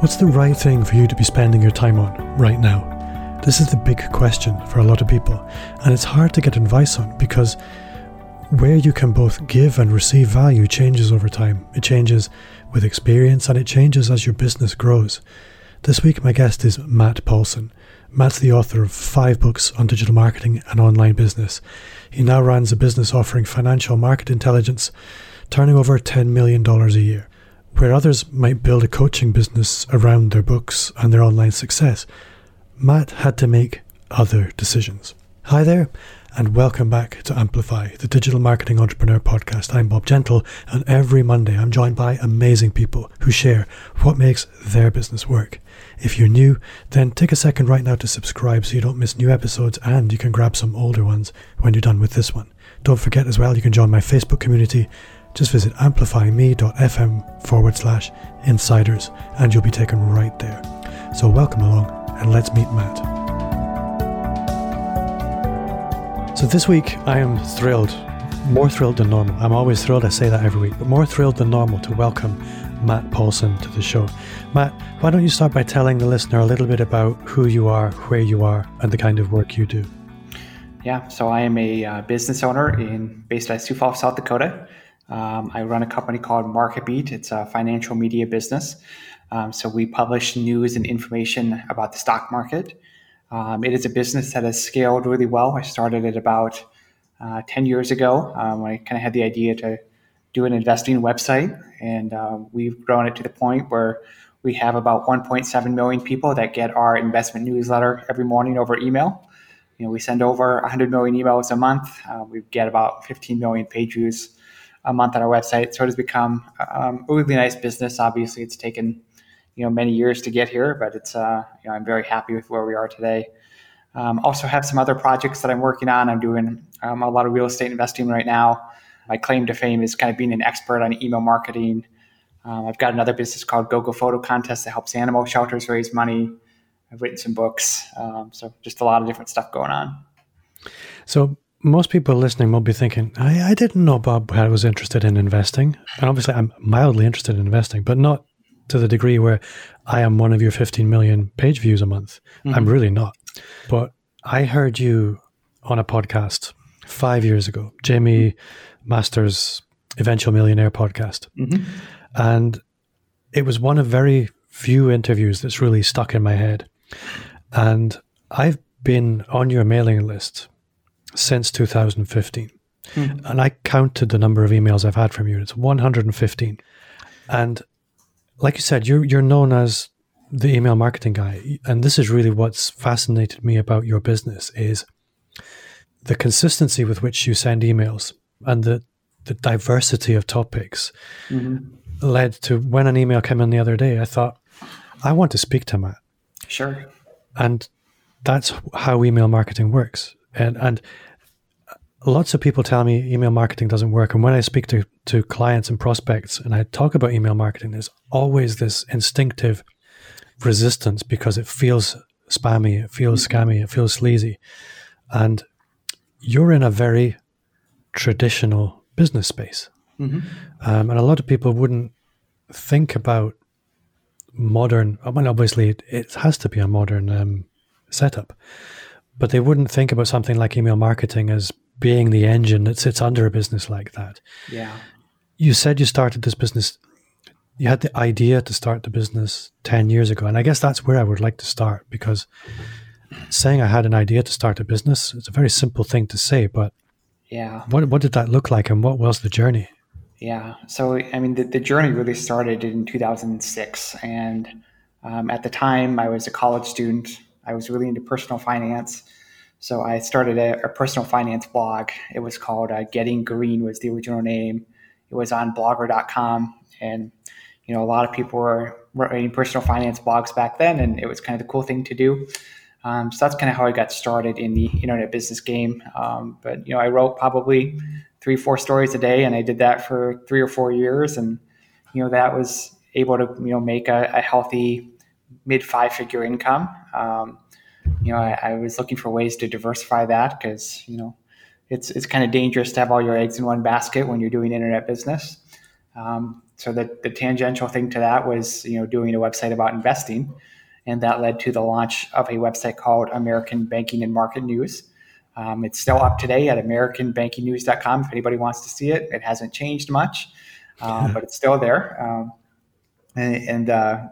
What's the right thing for you to be spending your time on right now? This is the big question for a lot of people, and it's hard to get advice on because where you can both give and receive value changes over time. It changes with experience and it changes as your business grows. This week, my guest is Matt Paulson. Matt's the author of five books on digital marketing and online business. He now runs a business offering financial market intelligence, turning over $10 million a year. Where others might build a coaching business around their books and their online success, Matt had to make other decisions. Hi there, and welcome back to Amplify, the Digital Marketing Entrepreneur Podcast. I'm Bob Gentle, and every Monday I'm joined by amazing people who share what makes their business work. If you're new, then take a second right now to subscribe so you don't miss new episodes and you can grab some older ones when you're done with this one. Don't forget as well, you can join my Facebook community just visit amplifyme.fm forward slash insiders and you'll be taken right there. So, welcome along and let's meet Matt. So, this week I am thrilled, more thrilled than normal. I'm always thrilled, I say that every week, but more thrilled than normal to welcome Matt Paulson to the show. Matt, why don't you start by telling the listener a little bit about who you are, where you are, and the kind of work you do? Yeah, so I am a uh, business owner in based at Sioux Falls, South Dakota. Um, I run a company called MarketBeat. It's a financial media business. Um, so we publish news and information about the stock market. Um, it is a business that has scaled really well. I started it about uh, 10 years ago um, when I kind of had the idea to do an investing website. And uh, we've grown it to the point where we have about 1.7 million people that get our investment newsletter every morning over email. You know, we send over 100 million emails a month. Uh, we get about 15 million page views a month on our website. So it has become um, a really nice business. Obviously, it's taken you know many years to get here, but it's uh, you know I'm very happy with where we are today. Um, also have some other projects that I'm working on. I'm doing um, a lot of real estate investing right now. My claim to fame is kind of being an expert on email marketing. Um, I've got another business called GoGo Photo Contest that helps animal shelters raise money. I've written some books, um, so just a lot of different stuff going on. So most people listening will be thinking, I, I didn't know Bob was interested in investing. And obviously, I'm mildly interested in investing, but not to the degree where I am one of your 15 million page views a month. Mm-hmm. I'm really not. But I heard you on a podcast five years ago, Jaime Masters' Eventual Millionaire podcast. Mm-hmm. And it was one of very few interviews that's really stuck in my head. And I've been on your mailing list since 2015. Mm-hmm. And I counted the number of emails I've had from you. It's 115. And like you said, you're you're known as the email marketing guy. And this is really what's fascinated me about your business is the consistency with which you send emails and the the diversity of topics mm-hmm. led to when an email came in the other day, I thought, I want to speak to Matt. Sure. And that's how email marketing works and and lots of people tell me email marketing doesn't work and when i speak to, to clients and prospects and i talk about email marketing there's always this instinctive resistance because it feels spammy it feels mm-hmm. scammy it feels sleazy and you're in a very traditional business space mm-hmm. um, and a lot of people wouldn't think about modern I mean, obviously it, it has to be a modern um, setup but they wouldn't think about something like email marketing as being the engine that sits under a business like that. Yeah. You said you started this business, you had the idea to start the business 10 years ago. And I guess that's where I would like to start because saying I had an idea to start a business, it's a very simple thing to say, but yeah. What, what did that look like and what was the journey? Yeah. So, I mean, the, the journey really started in 2006. And um, at the time, I was a college student I was really into personal finance. So I started a, a personal finance blog. It was called uh, Getting Green was the original name. It was on blogger.com. And, you know, a lot of people were writing personal finance blogs back then, and it was kind of the cool thing to do. Um, so that's kind of how I got started in the internet business game. Um, but, you know, I wrote probably three, four stories a day, and I did that for three or four years. And, you know, that was able to, you know, make a, a healthy mid five figure income. Um, you know, I, I, was looking for ways to diversify that because you know it's it's kind of dangerous to have all your eggs in one basket when you're doing internet business. Um, so the, the tangential thing to that was you know doing a website about investing, and that led to the launch of a website called American Banking and Market News. Um, it's still up today at AmericanBankingNews.com if anybody wants to see it. It hasn't changed much, um, but it's still there. Um, and, and uh,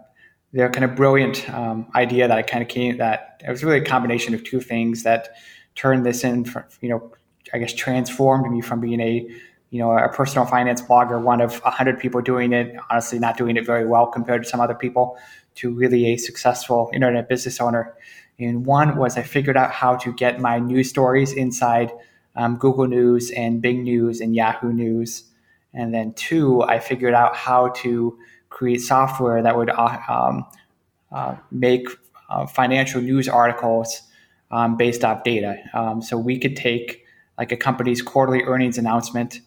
they're kind of brilliant um, idea that I kind of came that it was really a combination of two things that turned this in, for, you know, I guess transformed me from being a you know a personal finance blogger, one of a hundred people doing it, honestly not doing it very well compared to some other people, to really a successful internet business owner. And one was I figured out how to get my news stories inside um, Google News and Bing News and Yahoo News. And then two, I figured out how to create software that would uh, um, uh, make uh, financial news articles um, based off data. Um, so we could take like a company's quarterly earnings announcement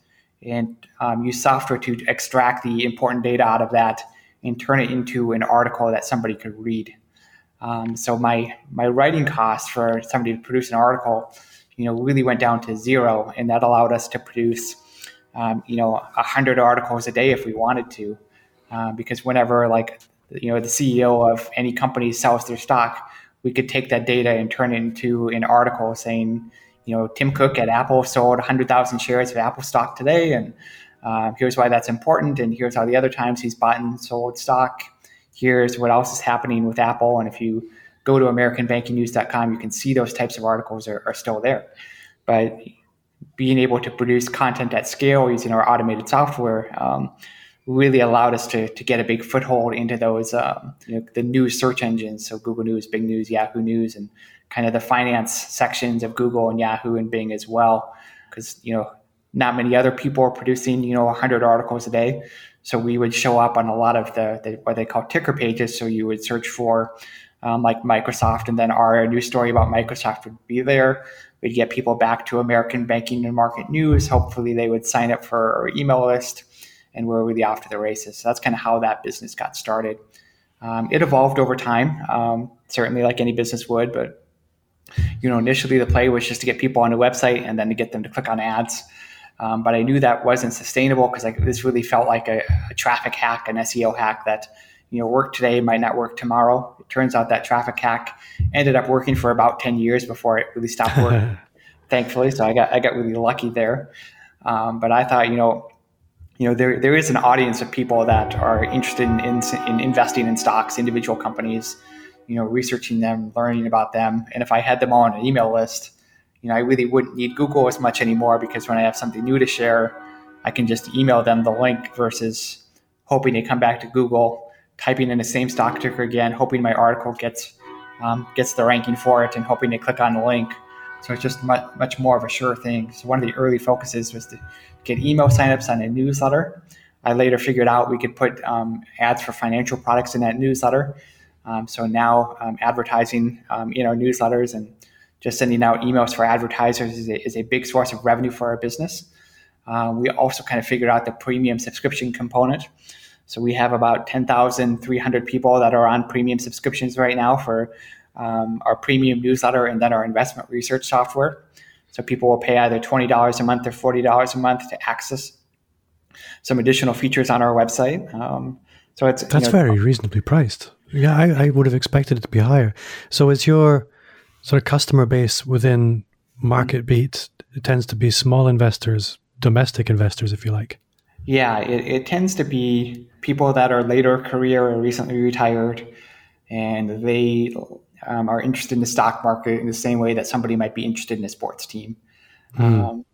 and um, use software to extract the important data out of that and turn it into an article that somebody could read. Um, so my my writing cost for somebody to produce an article, you know, really went down to zero, and that allowed us to produce, um, you know, hundred articles a day if we wanted to, uh, because whenever like you know the CEO of any company sells their stock, we could take that data and turn it into an article saying, you know, Tim Cook at Apple sold 100,000 shares of Apple stock today, and uh, here's why that's important, and here's how the other times he's bought and sold stock. Here's what else is happening with Apple, and if you go to AmericanBankingNews.com, you can see those types of articles are, are still there. But being able to produce content at scale using our automated software um, really allowed us to, to get a big foothold into those um, you know, the news search engines. So google news bing news yahoo news and kind of the finance sections of google and yahoo and bing as well. Because you know not many other people are producing you know 100 articles a day. So we would show up on a lot of the, the what they call ticker pages. So you would search for um, like microsoft and then our news story about microsoft would be there. We'd get people back to american banking and market news. Hopefully they would sign up for our email list and we're really off to the races. So that's kind of how that business got started. Um, it evolved over time, um, certainly like any business would, but you know, initially the play was just to get people on a website and then to get them to click on ads. Um, but I knew that wasn't sustainable because this really felt like a, a, traffic hack, an SEO hack that you know worked today might not work tomorrow. It turns out that traffic hack ended up working for about ten years before it really stopped working. thankfully, so I got I got really lucky there. Um, but I thought, you know, you know there, there is an audience of people that are interested in, in, in, investing in stocks individual companies you know researching them learning about them. And if i had them all on an email list you know i really wouldn't need google as much anymore because when i have something new to share i can just email them the link versus hoping they come back to google typing in the same stock ticker again hoping my article gets um, gets the ranking for it and hoping they click on the link so it's just much, much more of a sure thing so one of the early focuses was to get email signups on a newsletter. I later figured out we could put um, ads for financial products in that newsletter. Um, so now um, advertising um, in our newsletters and just sending out emails for advertisers is a, is a big source of revenue for our business. Uh, we also kind of figured out the premium subscription component. So we have about 10,300 people that are on premium subscriptions right now for um, our premium newsletter and then our investment research software. So people will pay either $20 a month or $40 a month to access some additional features on our website. Um, so it's that's you know, very reasonably priced. Yeah, I, I, would have expected it to be higher. So is your sort of customer base within MarketBeat it tends to be small investors, domestic investors, if you like. Yeah, it, it tends to be people that are later career or recently retired, and they um, are interested in the stock market in the same way that somebody might be interested in a sports team. Mm. Um,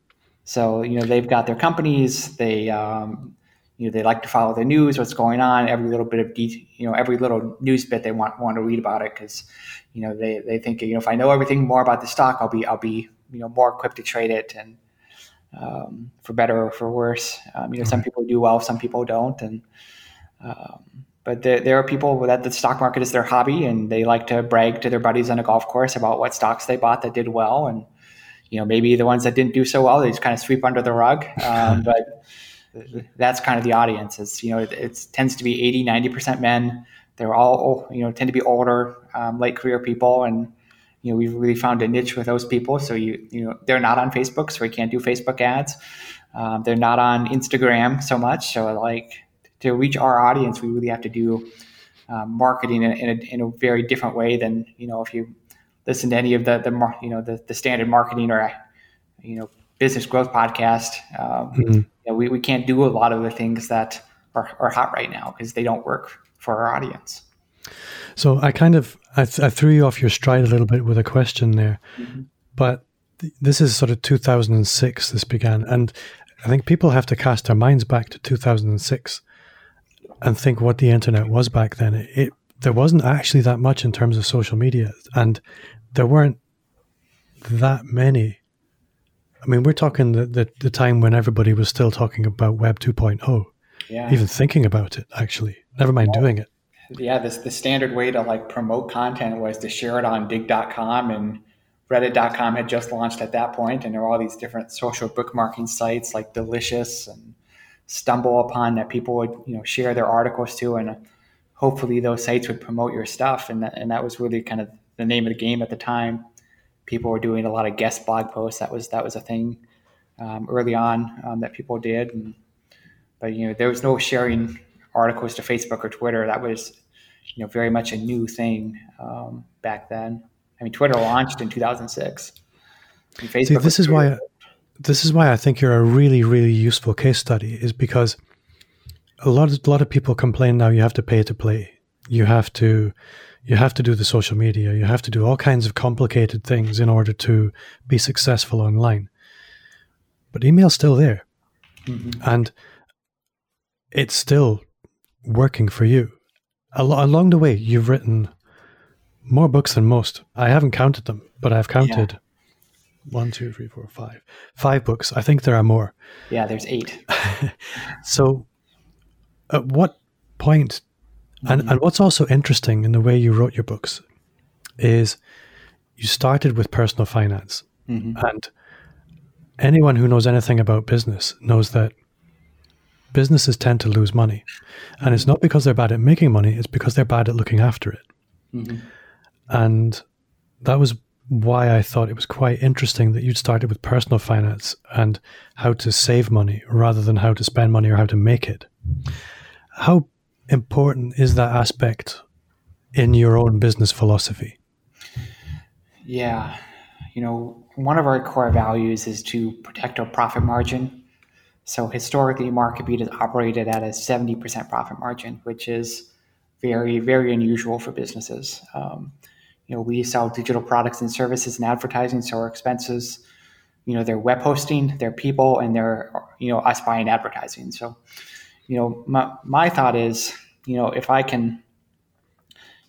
so you know they've got their companies. They um, you know they like to follow the news, what's going on, every little bit of de- you know every little news bit they want want to read about it because you know they they think you know if I know everything more about the stock, I'll be I'll be you know more equipped to trade it and um, for better or for worse. Um, you know, some people do well, some people don't, and um, but there, there are people that the stock market is their hobby and they like to brag to their buddies on a golf course about what stocks they bought that did well. And you know maybe the ones that didn't do so well they just kind of sweep under the rug. Um, but that's kind of the audience. It's you know it, it, tends to be 80 90% men. They're all you know tend to be older um, late career people. And you know we've really found a niche with those people. So you you know they're not on facebook so we can't do facebook ads. Um, they're not on instagram so much. So like to reach our audience, we really have to do uh, marketing in, in, a, in a very different way than you know if you listen to any of the the you know the, the standard marketing or you know business growth podcast. Um, mm-hmm. you know, we, we can't do a lot of the things that are, are hot right now because they don't work for our audience. So I kind of I, th- I, threw you off your stride a little bit with a question there, mm-hmm. but th- this is sort of 2006. This began, and I think people have to cast their minds back to 2006 and think what the internet was back then. It, it there wasn't actually that much in terms of social media, and there weren't that many. I mean, we're talking the, the, the time when everybody was still talking about Web 2.0, yeah. even thinking about it. Actually, never mind doing it yeah, this the standard way to like promote content was to share it on Digg.com and Reddit.com had just launched at that point, and there were all these different social bookmarking sites like Delicious and Stumble Upon that people would you know share their articles to, and hopefully those sites would promote your stuff, and that, and that was really kind of the name of the game at the time. People were doing a lot of guest blog posts. That was that was a thing um, early on um, that people did, and, but you know there was no sharing articles to Facebook or Twitter. That was, you know, very much a new thing um, back then. I mean, Twitter launched in 2006. See, this is why this is why I think you're a really, really useful case study. Is because a lot of a lot of people complain now. You have to pay to play. You have to you have to do the social media. You have to do all kinds of complicated things in order to be successful online. But email's still there, mm-hmm. and it's still working for you. Al- along the way, you've written more books than most. I haven't counted them, but I've counted yeah. One, two, three, four, five, five books. I think there are more. Yeah, there's eight. so, at what point, and, mm-hmm. and what's also interesting in the way you wrote your books is you started with personal finance. Mm-hmm. And anyone who knows anything about business knows that businesses tend to lose money. And it's not because they're bad at making money, it's because they're bad at looking after it. Mm-hmm. And that was why I thought it was quite interesting that you'd started with personal finance and how to save money rather than how to spend money or how to make it. How important is that aspect in your own business philosophy? Yeah. You know, one of our core values is to protect our profit margin so historically, MarketBeat has operated at a 70% profit margin, which is very, very unusual for businesses. Um, you know, we sell digital products and services and advertising, so our expenses, you know, their web hosting, their people, and their, you know, us buying advertising. So, you know, my, my thought is, you know, if I can,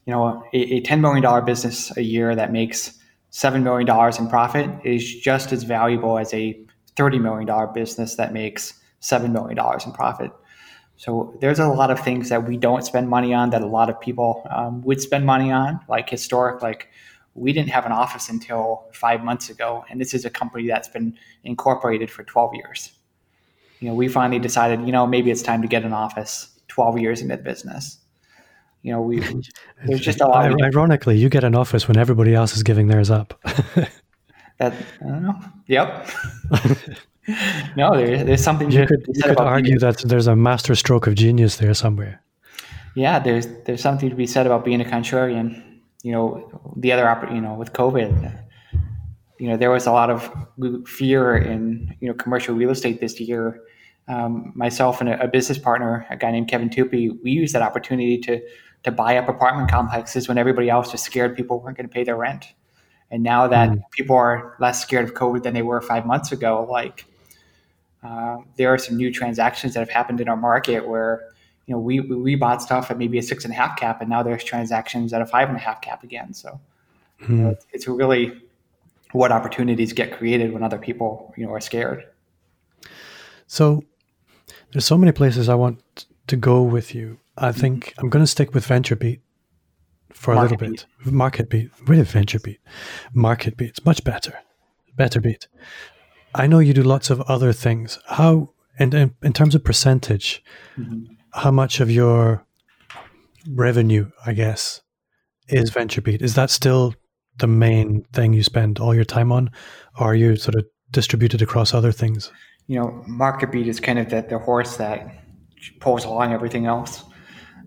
you know, a, a $10 million business a year that makes $7 million in profit is just as valuable as a $30 million business that makes $7 million in profit. So there's a lot of things that we don't spend money on that a lot of people um, would spend money on, like historic, like we didn't have an office until five months ago, and this is a company that's been incorporated for 12 years. You know, we finally decided, you know, maybe it's time to get an office 12 years into the business. You know, we there's just a lot. Ironically, you get an office when everybody else is giving theirs up. that I don't know. Yep. no, there, there's something you, could, you could argue that there's a master stroke of genius there somewhere. Yeah, there's there's something to be said about being a contrarian. You know, the other you know with COVID, you know there was a lot of fear in you know commercial real estate this year. Um, myself and a, a, business partner, a guy named Kevin Tupy, we used that opportunity to to buy up apartment complexes when everybody else was scared people weren't going to pay their rent. And now that mm. people are less scared of COVID than they were five months ago, like uh, there are some new transactions that have happened in our market where you know we we bought stuff at maybe a six and a half cap, and now there's transactions at a five and a half cap again. So hmm. you know, it's, it's really what opportunities get created when other people you know are scared. So there's so many places I want to go with you. I mm-hmm. think mm-hmm. I'm going to stick with VentureBeat for Market a little bit. Beat. Market Beat, really VentureBeat, Market Beat. It's much better, better beat. I know you do lots of other things. How, and in, in terms of percentage, mm-hmm. how much of your revenue, I guess, is VentureBeat? Is that still the main thing you spend all your time on, or are you sort of distributed across other things? You know, MarketBeat is kind of the, the horse that pulls along everything else.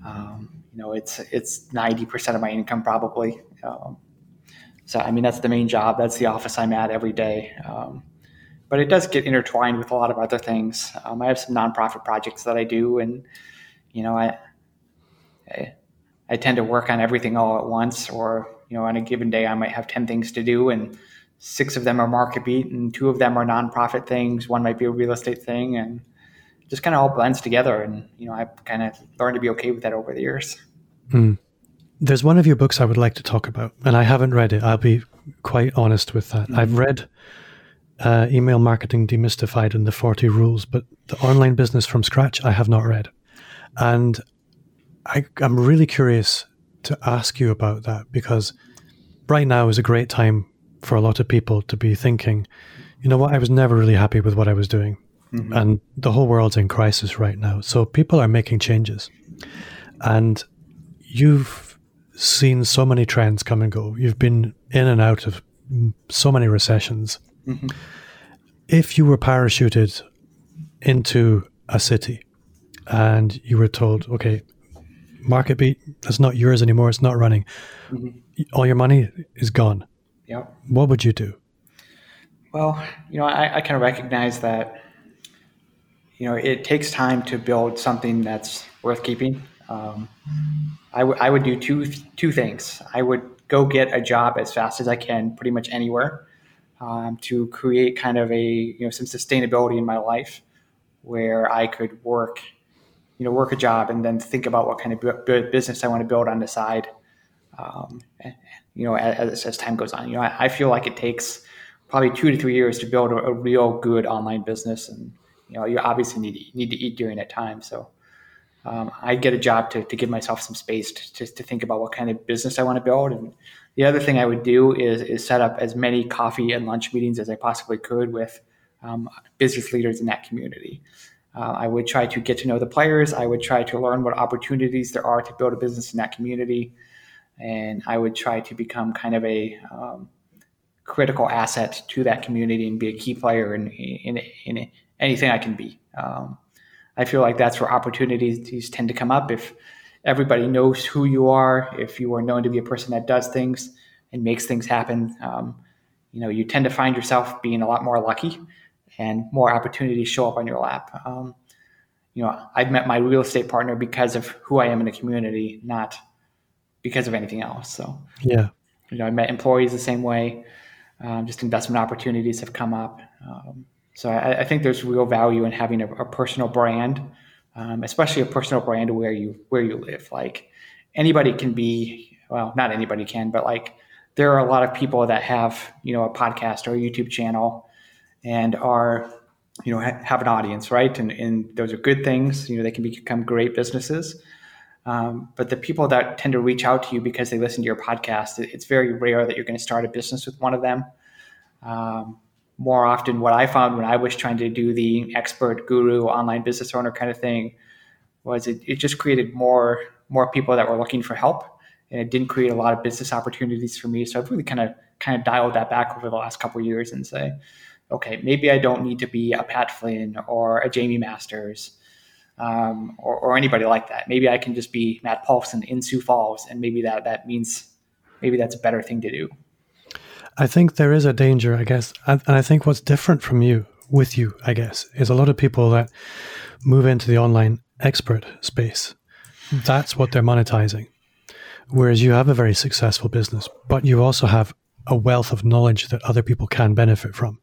Um, you know, it's it's ninety percent of my income probably. Um, so I mean, that's the main job. That's the office I'm at every day. Um, but it does get intertwined with a lot of other things. Um, I have some nonprofit projects that I do, and you know, I, I I tend to work on everything all at once, or you know, on a given day, I might have ten things to do, and six of them are market beat, and two of them are nonprofit things. One might be a real estate thing, and just kind of all blends together. And you know, I've kind of learned to be okay with that over the years. Mm. There's one of your books I would like to talk about, and I haven't read it. I'll be quite honest with that. Mm-hmm. I've read uh, Email Marketing Demystified and the 40 Rules, but the online business from scratch, I have not read. And I, I'm really curious to ask you about that because right now is a great time for a lot of people to be thinking, you know what, I was never really happy with what I was doing. Mm-hmm. And the whole world's in crisis right now. So people are making changes. And you've seen so many trends come and go. You've been in and out of so many recessions. Mm-hmm. If you were parachuted into a city and you were told, okay, market beat, that's not yours anymore, it's not running, mm-hmm. all your money is gone. Yep. What would you do? Well, you know, I, I kind of recognize that, you know, it takes time to build something that's worth keeping. Um, I, w- I would do two two things. I would go get a job as fast as I can, pretty much anywhere, um, to create kind of a you know some sustainability in my life, where I could work, you know, work a job and then think about what kind of business I want to build on the side. Um, you know, as, as, time goes on, you know, I, I, feel like it takes probably two to three years to build a, a real good online business, and you know, you obviously need to, need to eat during that time. So um, I get a job to, to give myself some space to, to, to, think about what kind of business I want to build. And the other thing I would do is, is set up as many coffee and lunch meetings as I possibly could with um, business leaders in that community. Uh, I would try to get to know the players. I would try to learn what opportunities there are to build a business in that community. And I would try to become kind of a um, critical asset to that community and be a key player in, in, in anything I can be. Um, I feel like that's where opportunities tend to come up. If everybody knows who you are, if you are known to be a person that does things and makes things happen, um, you know, you tend to find yourself being a lot more lucky and more opportunities show up on your lap. Um, you know, I've met my real estate partner because of who I am in the community, not because of anything else. So, yeah, you know, I met employees the same way. Um, just investment opportunities have come up. Um, so I, I, think there's real value in having a, a personal brand, um, especially a personal brand where you where you live. Like anybody can be, well, not anybody can, but like there are a lot of people that have you know a podcast or a YouTube channel and are you know ha- have an audience, right? And, and those are good things. You know they can become great businesses. Um, but the people that tend to reach out to you because they listen to your podcast, it's very rare that you're going to start a business with one of them. Um, more often what I found when I was trying to do the expert guru online business owner kind of thing was it, it just created more more people that were looking for help and it didn't create a lot of business opportunities for me. So I've really kind of kind of dialed that back over the last couple years and say, okay, maybe I don't need to be a Pat Flynn or a Jaime Masters um, or, or, anybody like that. Maybe I can just be Matt Paulson in Sioux Falls, and maybe that that means maybe that's a better thing to do. I think there is a danger, I guess. And, I think what's different from you, with you, I guess, is a lot of people that move into the online expert space. That's what they're monetizing. Whereas you have a very successful business, but you also have a wealth of knowledge that other people can benefit from.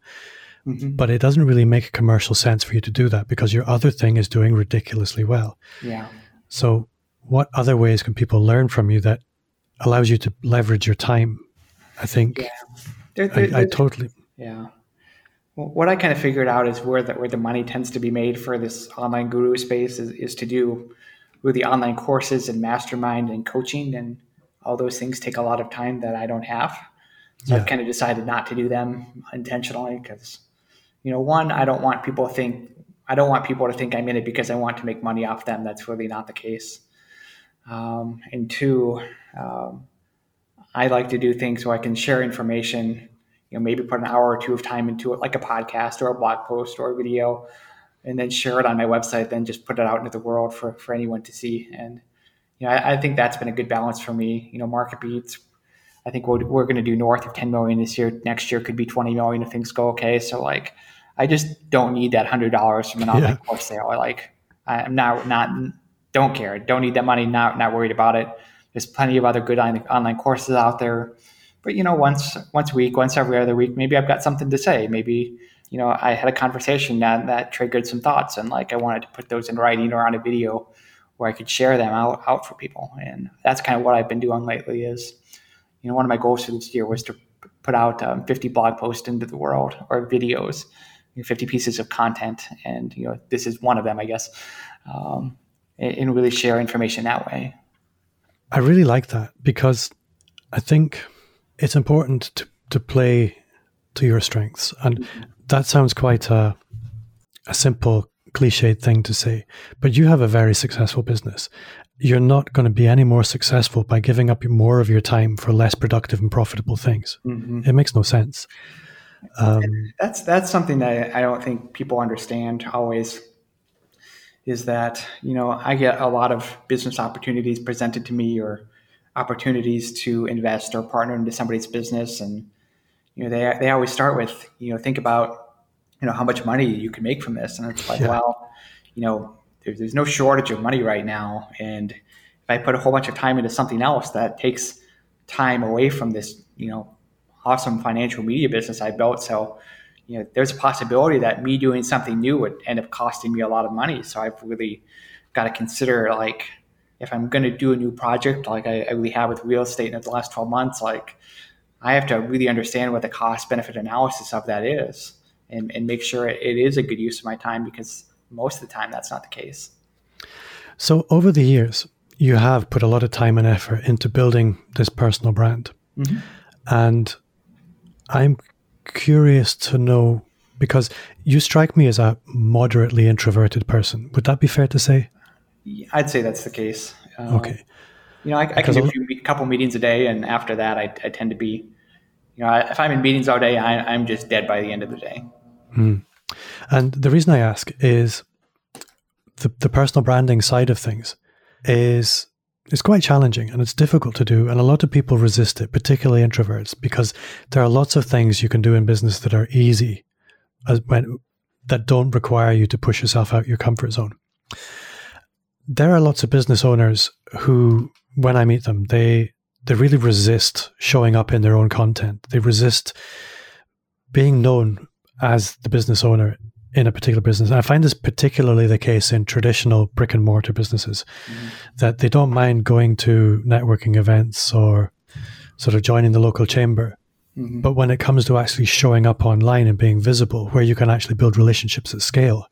Mm-hmm. But it doesn't really make commercial sense for you to do that because your other thing is doing ridiculously well. Yeah. So, what other ways can people learn from you that allows you to leverage your time I think. Yeah. They're, they're, I, I totally. Yeah. Well, what I kind of figured out is where the, where the money tends to be made for this online guru space is, is to do with the online courses and mastermind and coaching and all those things take a lot of time that I don't have. So yeah. I've kind of decided not to do them intentionally because, you know, one, I don't want people to think I don't want people to think I'm in it because I want to make money off them. That's really not the case. Um, and two, um, I like to do things so I can share information, you know, maybe put an hour or two of time into it, like a podcast or a blog post or a video, and then share it on my website, then just put it out into the world for, for anyone to see. And, you know, I, I think that's been a good balance for me. You know, market beats, I think we're, we're going to do north of 10 million this year. Next year could be 20 million if things go okay. So like, I just don't need that hundred dollars from an online yeah. course sale. I like, I'm not, not, don't care. Don't need that money. Not, not worried about it. There's plenty of other good online courses out there. But you know, once, once a week, once every other week, maybe I've got something to say. Maybe, you know, I had a conversation that, that triggered some thoughts and like I wanted to put those in writing or on a video where I could share them out, out for people. And that's kind of what I've been doing lately is, you know, one of my goals for this year was to put out um, 50 blog posts into the world or videos, you know, 50 pieces of content. And, you know, this is one of them, I guess, um, and really share information that way. I really like that because I think it's important to, to play to your strengths. And mm-hmm that sounds quite a, a simple, cliched thing to say, but you have a very successful business. You're not going to be any more successful by giving up more of your time for less productive and profitable things. Mm-hmm. It makes no sense. Um, that's that's something that I don't think people understand always. Is that you know I get a lot of business opportunities presented to me or opportunities to invest or partner into somebody's business and you know, they, they always start with, you know, think about, you know, how much money you can make from this. And it's like, yeah. well, you know, there, there's no shortage of money right now. And if I put a whole bunch of time into something else that takes time away from this, you know, awesome financial media business I built. So, you know, there's a possibility that me doing something new would end up costing me a lot of money. So I've really got to consider like, if I'm going to do a new project, like I, I really have with real estate in the last 12 months, like I have to really understand what the cost benefit analysis of that is and, and make sure it, it is a good use of my time because most of the time that's not the case. So, over the years, you have put a lot of time and effort into building this personal brand. Mm-hmm. And I'm curious to know because you strike me as a moderately introverted person. Would that be fair to say? I'd say that's the case. Um, okay. You know, I, I can do a couple meetings a day, and after that, I, I tend to be, you know, if I'm in meetings all day, I, am just dead by the end of the day. Mm. And the reason I ask is the the personal branding side of things is is quite challenging and it's difficult to do, and a lot of people resist it, particularly introverts, because there are lots of things you can do in business that are easy, as when that don't require you to push yourself out your comfort zone. There are lots of business owners who when I meet them, they they really resist showing up in their own content. They resist being known as the business owner in a particular business. And I find this particularly the case in traditional brick and mortar businesses mm-hmm. that they don't mind going to networking events or sort of joining the local chamber. Mm-hmm. But when it comes to actually showing up online and being visible, where you can actually build relationships at scale,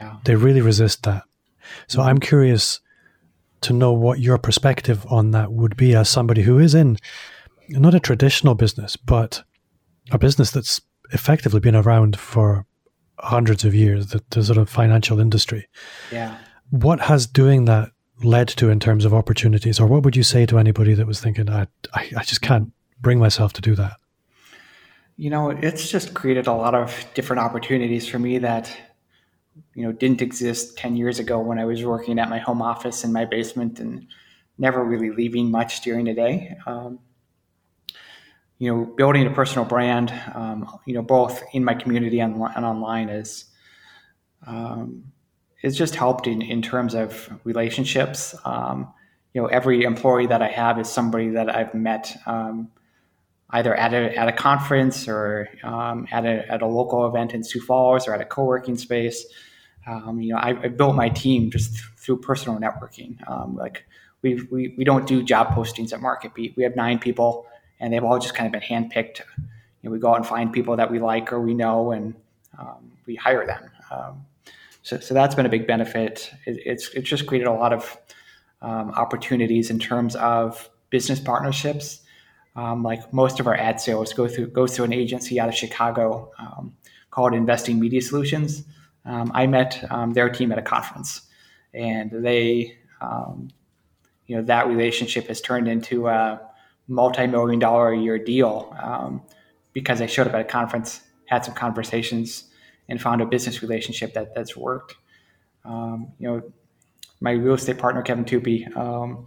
yeah. they really resist that. So mm-hmm. I'm curious to know what your perspective on that would be as somebody who is in not a traditional business, but a business that's effectively been around for hundreds of years, the, the sort of financial industry. Yeah. What has doing that led to in terms of opportunities, or what would you say to anybody that was thinking, I, I, I just can't bring myself to do that? You know, it's just created a lot of different opportunities for me that you know didn't exist 10 years ago when I was working at my home office in my basement and never really leaving much during the day. Um, you know, building a personal brand, um, you know, both in my community and, and online is um, it's just helped in, in terms of relationships. Um, you know, every employee that I have is somebody that I've met um, either at a, at a conference or um, at, a, at a local event in Sioux Falls or at a co-working space. Um, you know, I, I, built my team just through personal networking. Like we, we, we don't do job postings at MarketBeat. We have nine people and they've all just kind of been handpicked. You know, we go out and find people that we like or we know and um, we hire them. Um, so, so that's been a big benefit. It, it's, it's just created a lot of um, opportunities in terms of business partnerships. Um, like most of our ad sales go through goes through an agency out of Chicago um, called Investing Media Solutions. Um, I met their team at a conference, and they, you know, that relationship has turned into a multi-million dollar a year deal um, because I showed up at a conference, had some conversations, and found a business relationship that that's worked. Um, you know, my real estate partner Kevin Tupy, um,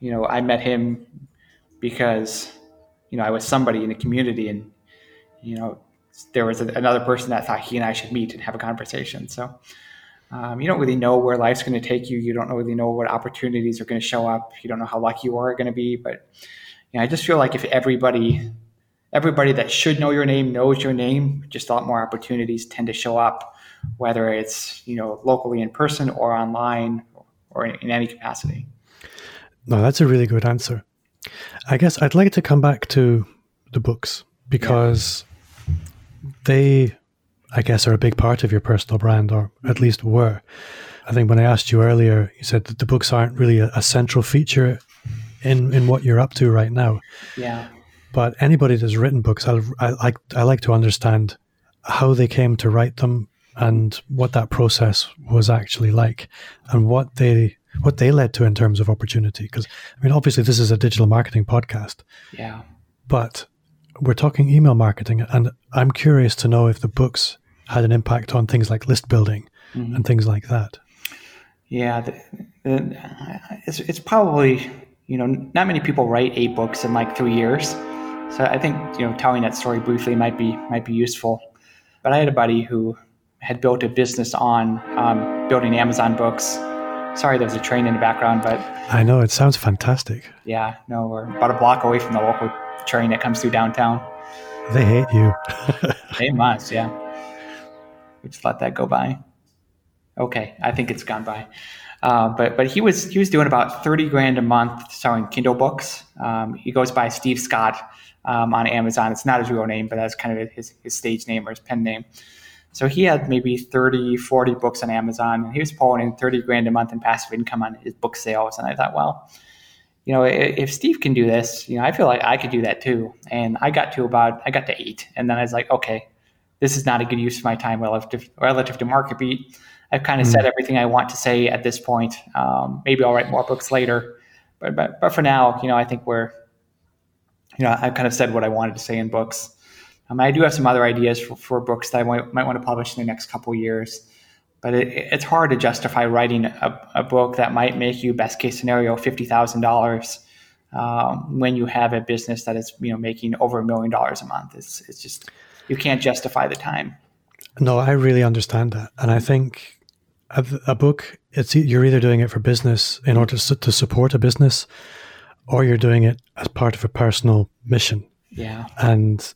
you know, I met him because you know I was somebody in the community, and you know there was a, another person that thought he and I should meet and have a conversation. So. Um, you don't really know where life's going to take you. You don't really know what opportunities are going to show up. You don't know how lucky you are going to be. But know, I just feel like if everybody everybody that should know your name knows your name, just a lot more opportunities tend to show up, whether it's you know locally in person or online or in, in any capacity. No, that's a really good answer. I guess I'd like to come back to the books because yeah. they, I guess, are a big part of your personal brand, or at least were. I think when I asked you earlier, you said that the books aren't really a, a central feature in in what you're up to right now. Yeah. But anybody that's written books, I, I like I like to understand how they came to write them and what that process was actually like, and what they what they led to in terms of opportunity. Because I mean, obviously, this is a digital marketing podcast. Yeah. But we're talking email marketing, and I'm curious to know if the books had an impact on things like list building mm-hmm. and things like that. Yeah, the, the, it's it's probably you know not many people write eight books in like three years. So I think you know telling that story briefly might be might be useful. But I had a buddy who had built a business on um, building Amazon books. Sorry, there's a train in the background, but I know it sounds fantastic. Yeah, no, we're about a block away from the local train that comes through downtown. They hate you. they must, yeah. We just let that go by. Okay, I think it's gone by. Uh, but but he was he was doing about thirty grand a month selling Kindle books. Um, he goes by Steve Scott um, on Amazon. It's not his real name, but that's kind of his, his stage name or his pen name. So he had maybe 30, 40 books on Amazon, and he was pulling in 30 grand a month in passive income on his book sales. And I thought, well, you know, if Steve can do this, you know, I feel like I could do that too. And I got to about, I got to eight. And then I was like, okay, this is not a good use of my time relative, relative to MarketBeat. I've kind of mm. said everything I want to say at this point. Um, maybe I'll write more books later. But, but, but for now, you know, I think we're, you know, I've kind of said what I wanted to say in books. Um, I do have some other ideas for, for books that I might, might want to publish in the next couple years, but it, it's hard to justify writing a, a, book that might make you best case scenario fifty thousand um, dollars when you have a business that is you know making over a million dollars a month. It's it's just you can't justify the time. No, I really understand that, and I think a, a book it's you're either doing it for business in order to, to support a business or you're doing it as part of a personal mission. Yeah. And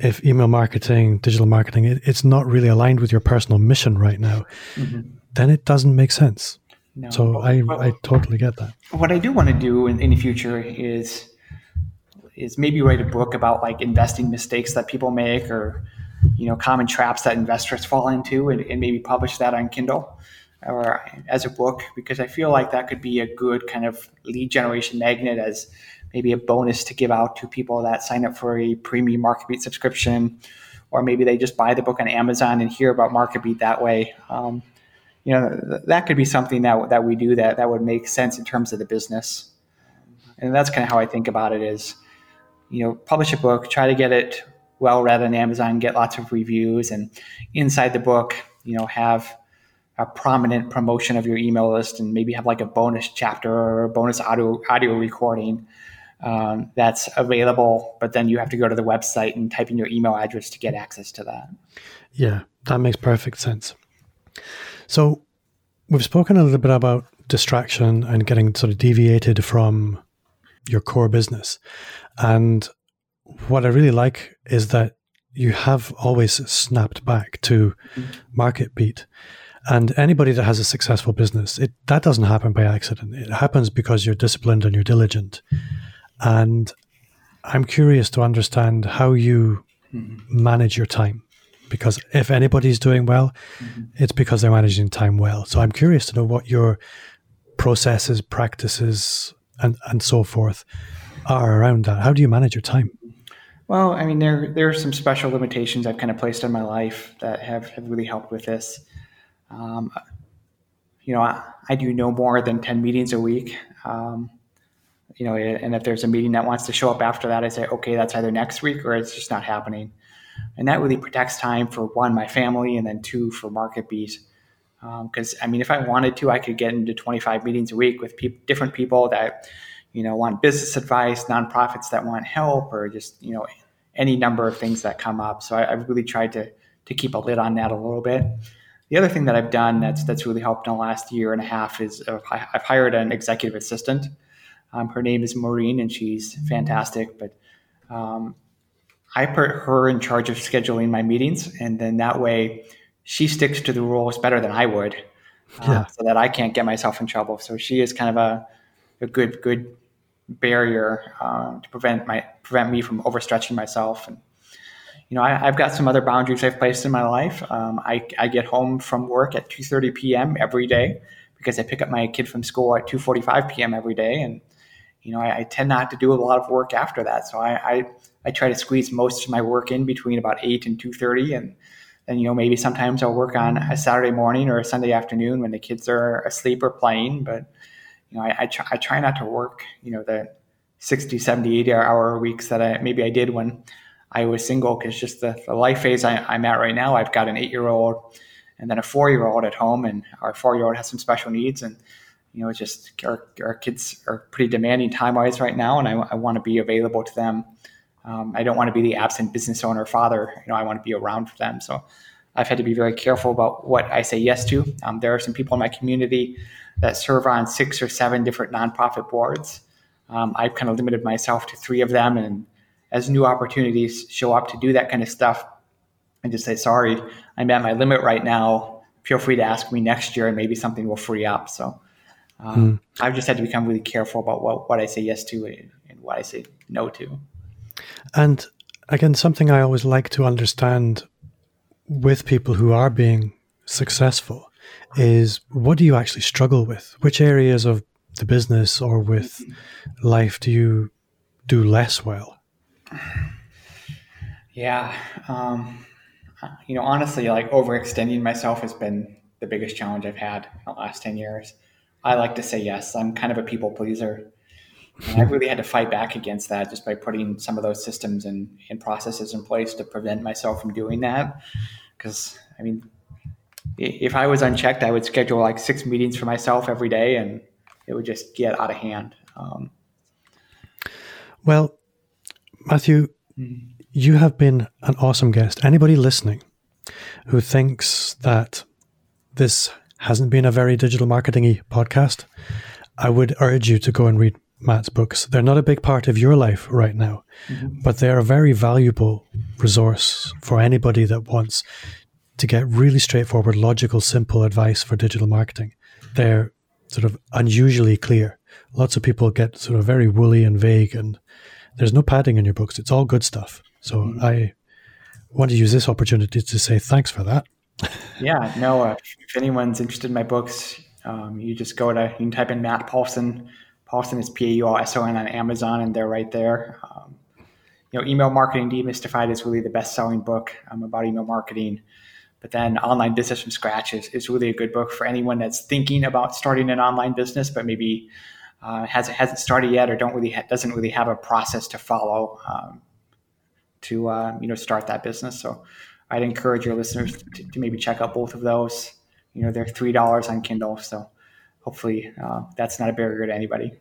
if email marketing, digital marketing, it, it's not really aligned with your personal mission right now, mm-hmm. then it doesn't make sense. No. So I, well, I totally get that. What I do want to do in, in the future is is maybe write a book about like investing mistakes that people make or you know common traps that investors fall into and, and maybe publish that on Kindle or as a book because I feel like that could be a good kind of lead generation magnet as maybe a bonus to give out to people that sign up for a premium MarketBeat subscription, or maybe they just buy the book on Amazon and hear about MarketBeat that way. Um, you know, that could be something that that we do that that would make sense in terms of the business, and that's kind of how I think about it. Is you know, publish a book, try to get it well read on Amazon, get lots of reviews, and inside the book, you know, have a prominent promotion of your email list and maybe have like a bonus chapter or a bonus audio audio recording um, that's available but then you have to go to the website and type in your email address to get access to that. Yeah that makes perfect sense. So we've spoken a little bit about distraction and getting sort of deviated from your core business. And what i really like is that you have always snapped back to market beat. And anybody that has a successful business, it that doesn't happen by accident. It happens because you're disciplined and you're diligent. And I'm curious to understand how you mm-hmm. manage your time. Because if anybody's doing well, mm-hmm. it's because they're managing time well. So I'm curious to know what your processes, practices, and, and so forth are around that. How do you manage your time? Well, I mean, there there are some special limitations I've kind of placed in my life that have, have really helped with this. Um, you know, I, I, do no more than 10 meetings a week. Um, you know, and if there's a meeting that wants to show up after that, I say, okay, that's either next week or it's just not happening. and that really protects time for one my family and then two for MarketBeat. Because um, I mean, if I wanted to, I could get into 25 meetings a week with pe- different people that you know want business advice, nonprofits that want help, or just you know any number of things that come up. So I, I've really tried to to keep a lid on that a little bit. The other thing that I've done that's that's really helped in the last year and a half is uh, I've hired an executive assistant. Um, her name is Maureen, and she's fantastic. But um, I put her in charge of scheduling my meetings, and then that way she sticks to the rules better than I would, uh, yeah. so that I can't get myself in trouble. So she is kind of a, a good good barrier uh, to prevent my prevent me from overstretching myself and you know, I, have got some other boundaries I've placed in my life. Um, I, I get home from work at 2.30 p.m. every day because I pick up my kid from school at 2.45 p.m. every day. And, you know, I, I, tend not to do a lot of work after that. So I, I, I, try to squeeze most of my work in between about 8 and 2.30. And then, you know, maybe sometimes I'll work on a Saturday morning or a Sunday afternoon when the kids are asleep or playing. But, you know, I, I, try, I try not to work, you know, the 60, 70, 80 hour weeks that I maybe I did when – I was single because just the, the, life phase I, am at right now, I've got an eight year old and then a four year old at home, and our four year old has some special needs. And, you know, just our, our kids are pretty demanding time wise right now, and I, I want to be available to them. Um, I don't want to be the absent business owner father. You know, I want to be around for them. So I've had to be very careful about what I say yes to. Um, there are some people in my community that serve on six or seven different nonprofit boards. Um, I've kind of limited myself to three of them, and as new opportunities show up to do that kind of stuff I just say, sorry, I'm at my limit right now. Feel free to ask me next year and maybe something will free up. So um, mm. I've just had to become really careful about what, what I say yes to and what I say no to. And again, something I always like to understand with people who are being successful is what do you actually struggle with? Which areas of the business or with life do you do less well? Yeah. Um, you know, honestly, like overextending myself has been the biggest challenge I've had in the last 10 years. I like to say yes. I'm kind of a people pleaser. And I really had to fight back against that just by putting some of those systems and, and processes in place to prevent myself from doing that. Because, I mean, if I was unchecked, I would schedule like six meetings for myself every day and it would just get out of hand. Um, well, Matthew, mm. you have been an awesome guest. Anybody listening who thinks that this hasn't been a very digital marketing podcast, I would urge you to go and read Matt's books. They're not a big part of your life right now, mm-hmm. but they're a very valuable resource for anybody that wants to get really straightforward, logical, simple advice for digital marketing. They're sort of unusually clear. Lots of people get sort of very woolly and vague and there's no padding in your books. It's all good stuff. So mm-hmm. I want to use this opportunity to say thanks for that. yeah, no. Uh, if anyone's interested in my books, um, you just go to you can type in Matt Paulson. Paulson is P A U L S O N on Amazon, and they're right there. Um, you know, email marketing demystified is really the best selling book um, about email marketing. But then online business from scratch is, is really a good book for anyone that's thinking about starting an online business, but maybe uh, hasn't hasn't started yet or don't really ha- doesn't really have a process to follow um, to uh, you know start that business. So I'd encourage your listeners to, to, maybe check out both of those. You know, they're three dollars on Kindle, so hopefully uh, that's not a barrier to anybody.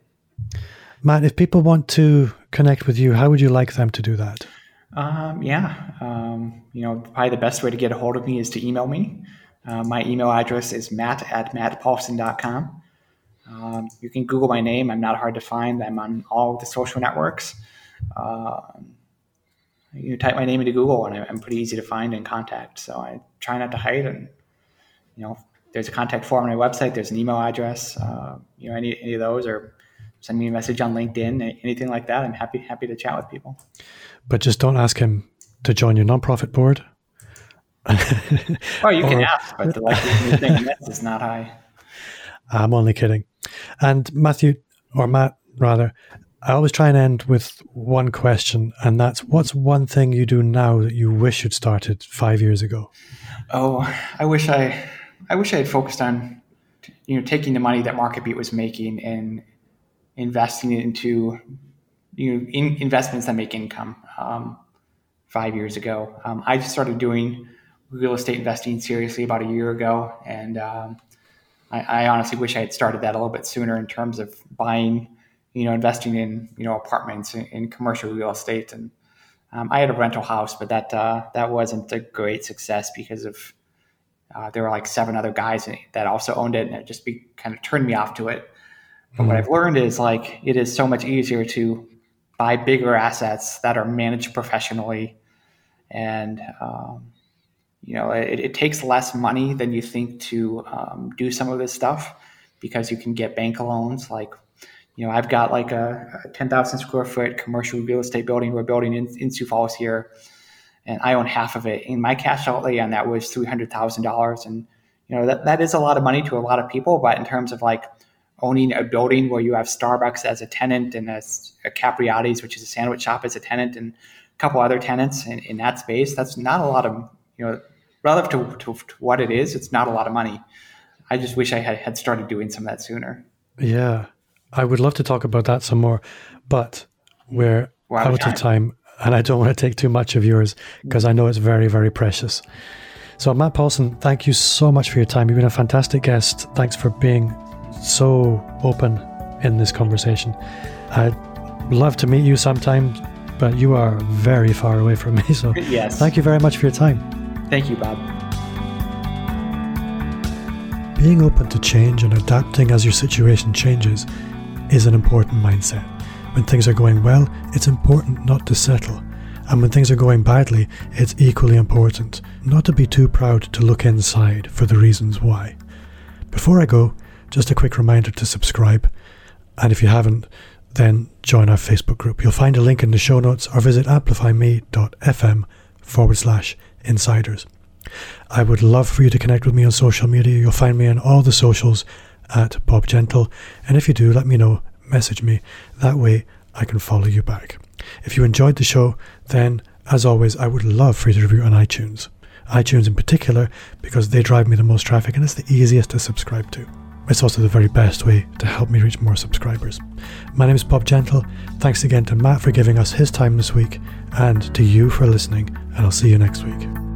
Matt, if people want to connect with you, how would you like them to do that? Um, yeah, um, you know, probably the best way to get a hold of me is to email me. Uh, my email address is matt at mattpaulson.com. Um, you can Google my name. I'm not hard to find. I'm on all the social networks. Uh, you type my name into Google, and I'm pretty easy to find and contact. So I try not to hide. And you know, there's a contact form on my website. There's an email address. Uh, you know, any, any of those, or send me a message on LinkedIn, anything like that. I'm happy happy to chat with people. But just don't ask him to join your nonprofit board. oh, you can ask, but the likelihood of saying yes is not high. I'm only kidding. And Matthew, or Matt, rather, I always try and end with one question, and that's what's one thing you do now that you wish you'd started five years ago? Oh, I wish I, I wish I had focused on, you know, taking the money that MarketBeat was making and investing into, you know, in investments that make income. Um, five years ago. Um, I started doing real estate investing seriously about a year ago, and um, I, I, honestly wish I had started that a little bit sooner in terms of buying, you know, investing in you know apartments in, in commercial real estate. And um, I had a rental house, but that uh, that wasn't a great success because of uh, there were like seven other guys that also owned it, and it just be, kind of turned me off to it. But what I've learned is like it is so much easier to buy bigger assets that are managed professionally, and um, you know it, it, takes less money than you think to um, do some of this stuff because you can get bank loans. Like you know, I've got like a, a ten thousand square foot commercial real estate building we're building in, in Sioux Falls here and I own half of it. And my cash outlay on that was three hundred thousand dollars, and you know that that is a lot of money to a lot of people. But in terms of like owning a building where you have Starbucks as a tenant and a, a Capriotti's, which is a sandwich shop, as a tenant, and a couple other tenants in, in that space, that's not a lot of you know relative to, to, to what it is. It's not a lot of money. I just wish I had, had started doing some of that sooner. Yeah, I would love to talk about that some more, but we're out of time. time and I don't want to take too much of yours because I know it's very, very precious. So, Matt Paulson, thank you so much for your time. You've been a fantastic guest. Thanks for being so open in this conversation. I'd love to meet you sometime, but you are very far away from me. So, yes. thank you very much for your time. Thank you, Bob. Being open to change and adapting as your situation changes is an important mindset. When things are going well, it's important not to settle. And when things are going badly, it's equally important not to be too proud to look inside for the reasons why. Before I go, just a quick reminder to subscribe. And if you haven't, then join our Facebook group. You'll find a link in the show notes or visit amplifyme.fm forward slash insiders. I would love for you to connect with me on social media. You'll find me on all the socials at Bob Gentle. And if you do, let me know message me. That way I can follow you back. If you enjoyed the show, then as always, I would love for you to review on iTunes. iTunes in particular, because they drive me the most traffic and it's the easiest to subscribe to. It's also the very best way to help me reach more subscribers. My name is Bob Gentle. Thanks again to Matt for giving us his time this week, and to you for listening, and I'll see you next week.